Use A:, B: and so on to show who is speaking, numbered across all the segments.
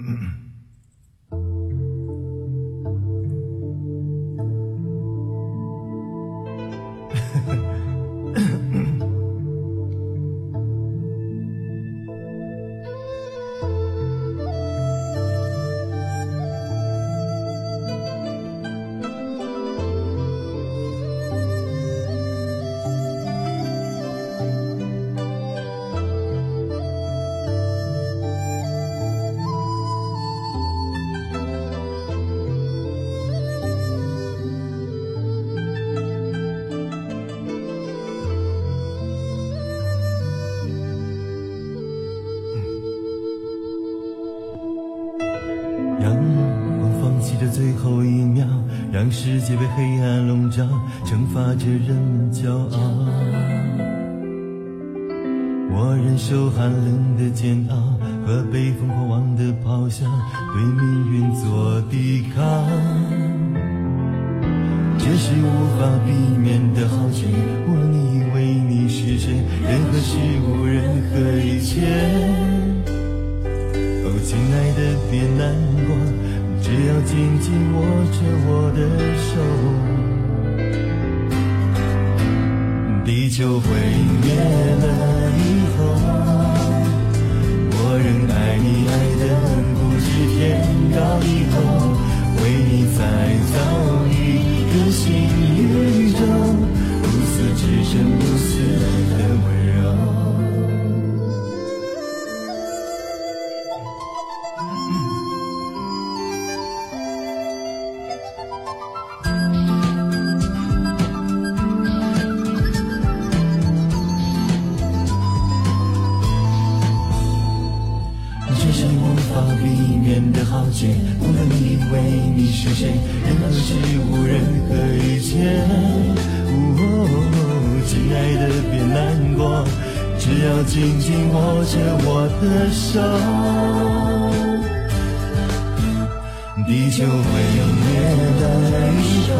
A: 嗯。哈哈。让我放弃的最后一秒，让世界被黑暗笼罩，惩罚着人们骄傲。我忍受寒冷的煎熬和被疯狂妄的咆哮，对命运做抵抗。这是无法避免的浩劫，无论你以为你是谁，任何事物，任别难过，只要紧紧握着我的手。地球毁灭了以后，我仍爱你，爱的不知天高地厚避免的浩劫，无论你以为你是谁，任何事物，任何一切。哦，亲爱的，别难过，只要紧紧握着我的手。地球毁灭了以后，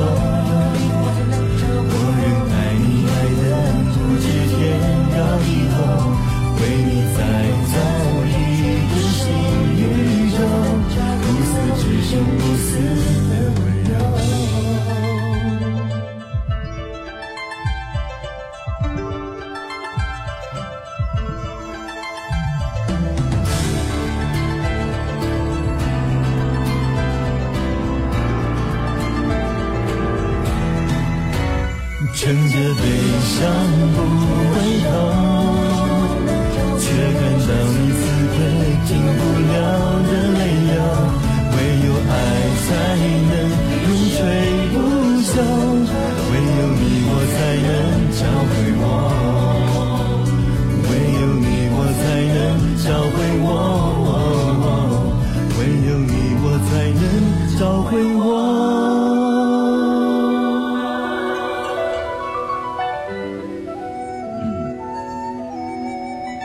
A: 乘着悲伤不回头，却看到你此刻停不了的泪流。唯有爱才能永垂不朽，唯有你我才能找回我，唯有你我才能找回我，唯有你我才能找回我。